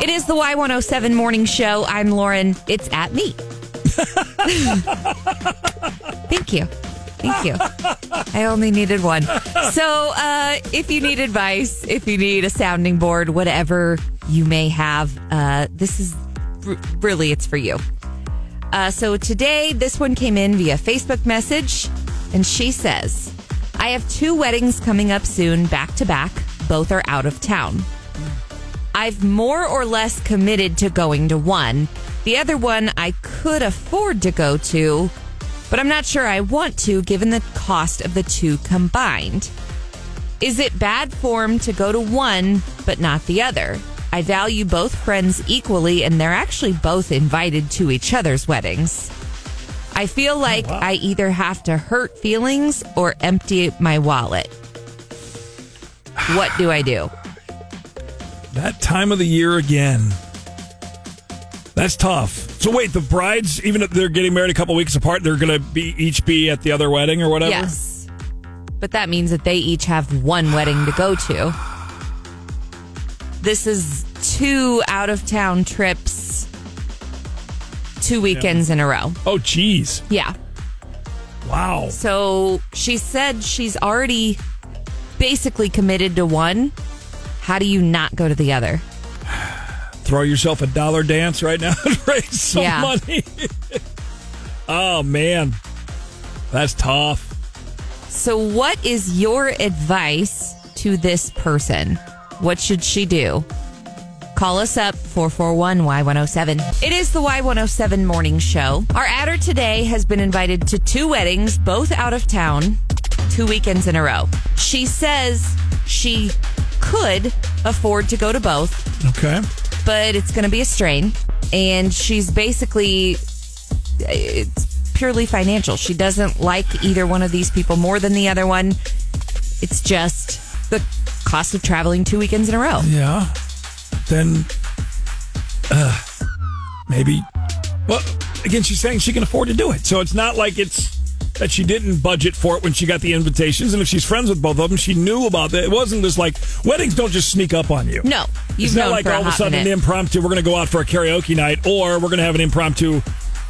It is the Y107 morning show. I'm Lauren. It's at me. Thank you. Thank you. I only needed one. So, uh, if you need advice, if you need a sounding board, whatever you may have, uh, this is r- really it's for you. Uh, so today, this one came in via Facebook message, and she says, "I have two weddings coming up soon, back to back. Both are out of town. I've more or less committed to going to one. The other one I could afford to go to, but I'm not sure I want to given the cost of the two combined. Is it bad form to go to one but not the other? I value both friends equally and they're actually both invited to each other's weddings. I feel oh, like I either have to hurt feelings or empty my wallet. What do I do? That time of the year again. That's tough. So wait, the brides, even if they're getting married a couple weeks apart, they're going to be each be at the other wedding or whatever. Yes. But that means that they each have one wedding to go to. This is two out of town trips, two weekends in a row. Oh, geez. Yeah. Wow. So she said she's already basically committed to one. How do you not go to the other? Throw yourself a dollar dance right now and raise some Yeah. money. oh man, that's tough. So, what is your advice to this person? What should she do? Call us up 441 Y107. It is the Y107 morning show. Our adder today has been invited to two weddings, both out of town, two weekends in a row. She says she could afford to go to both, Okay. but it's going to be a strain. And she's basically, it's purely financial. She doesn't like either one of these people more than the other one. It's just the cost of traveling two weekends in a row. Yeah. Then, uh, maybe. Well, again, she's saying she can afford to do it, so it's not like it's that she didn't budget for it when she got the invitations. And if she's friends with both of them, she knew about that. It wasn't just like weddings don't just sneak up on you. No, you've it's not like for a all of a sudden an impromptu. We're going to go out for a karaoke night, or we're going to have an impromptu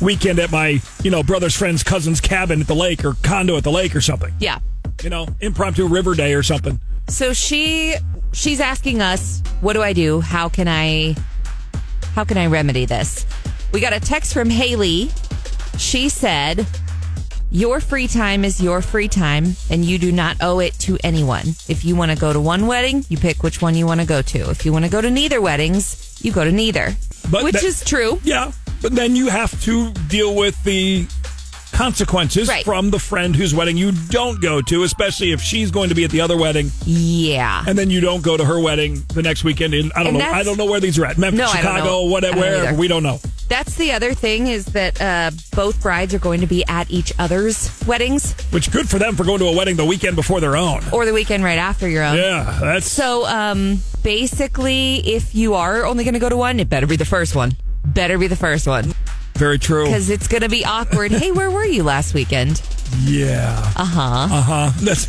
weekend at my you know brother's friend's cousin's cabin at the lake or condo at the lake or something. yeah. You know, impromptu river day or something. So she she's asking us, what do I do? How can I how can I remedy this? We got a text from Haley. She said, "Your free time is your free time and you do not owe it to anyone. If you want to go to one wedding, you pick which one you want to go to. If you want to go to neither weddings, you go to neither." But which that- is true. Yeah, but then you have to deal with the consequences Right. from the friend whose wedding you don't go to, especially if she's going to be at the other wedding Yeah. and then you don't go to her wedding the next weekend in I don't And know I don't know where these are at. Memphis, No, Chicago, whatever wherever we don't know. That's the other thing is that uh, both brides are going to be at each other's weddings Which good for them for going to a wedding the weekend before their own. or the weekend right after your own. Yeah, that's So, um, basically, if you are only going to go to one, it better be the first one. Better be the first one very true. because it's going to be awkward. hey, where were you last weekend? Yeah. Uh huh. Uh huh. That's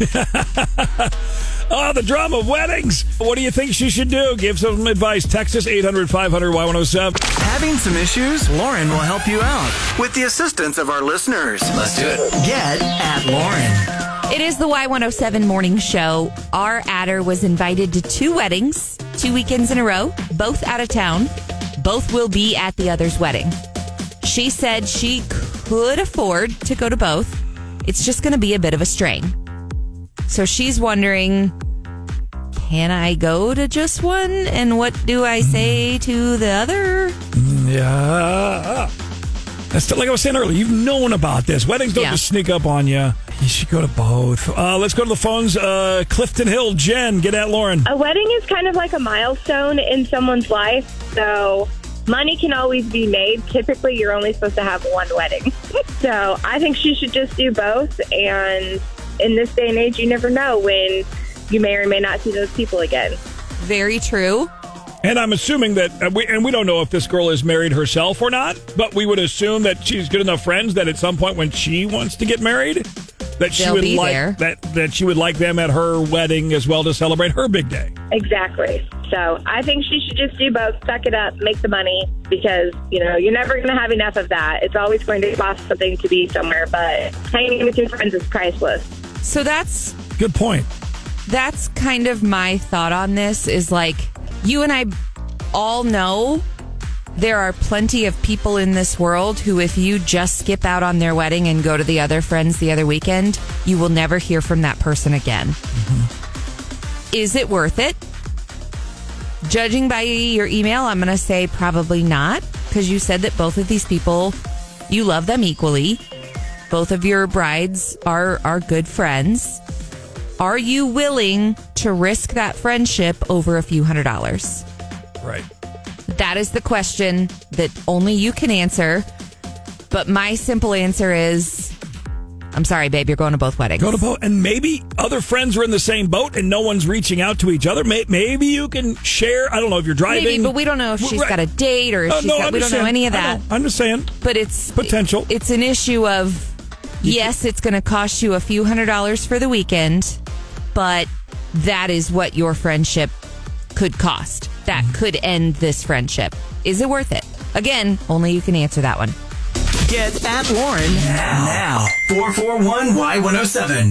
Oh, the drama of weddings. What do you think she should do? Give some advice. Texas 800 500 Y107. Having some issues? Lauren will help you out with the assistance of our listeners. Let's do it. Get at Lauren. It is the Y107 morning show. Our adder was invited to two weddings, two weekends in a row, both out of town. Both will be at the other's wedding. She said she could afford to go to both. It's just going to be a bit of a strain. So she's wondering can I go to just one? And what do I say to the other? Yeah. That's still, like I was saying earlier, you've known about this. Weddings don't Yeah. just sneak up on you. You should go to both. Uh, let's go to the phones. Uh, Clifton Hill, Jen, get at Lauren. A wedding is kind of like a milestone in someone's life, so money can always be made. Typically, you're only supposed to have one wedding. so I think she should just do both. And in this day and age, you never know when you may or may not see those people again. Very true. And I'm assuming that, uh, we, and we don't know if this girl is married herself or not, but we would assume that she's good enough friends that at some point when she wants to get married, that she They'll would be like there. that that she would like them at her wedding as well to celebrate her big day. Exactly. So I think she should just do both. Suck it up, make the money because you know you're never going to have enough of that. It's always going to cost something to be somewhere, but hanging with your friends is priceless. So that's Good point. that's kind of my thought on this is like you and I all know there are plenty of people in this world who if you just skip out on their wedding and go to the other friends the other weekend, you will never hear from that person again. Mm-hmm. Is it worth it? Judging by your email, I'm going to say probably not because you said that both of these people you love them equally. Both of your brides are are good friends. Are you willing to risk that friendship over a few hundred dollars? Right. That is the question that only you can answer. But my simple answer is I'm sorry, babe, you're going to both weddings. Go to boat, and maybe other friends are in the same boat, and no one's reaching out to each other. May- Maybe you can share. I don't know if you're driving, Maybe, but we don't know if she's Right. got a date or if Uh, she's no, got, we don't know any of that. I'm just saying. But it's Potential. It's an issue of yes, it's going to cost you a few hundred dollars for the weekend, but that is what your friendship could cost. That could end this friendship. Is it worth it? Again, only you can answer that one. Get at Lauren now. 441 Y107.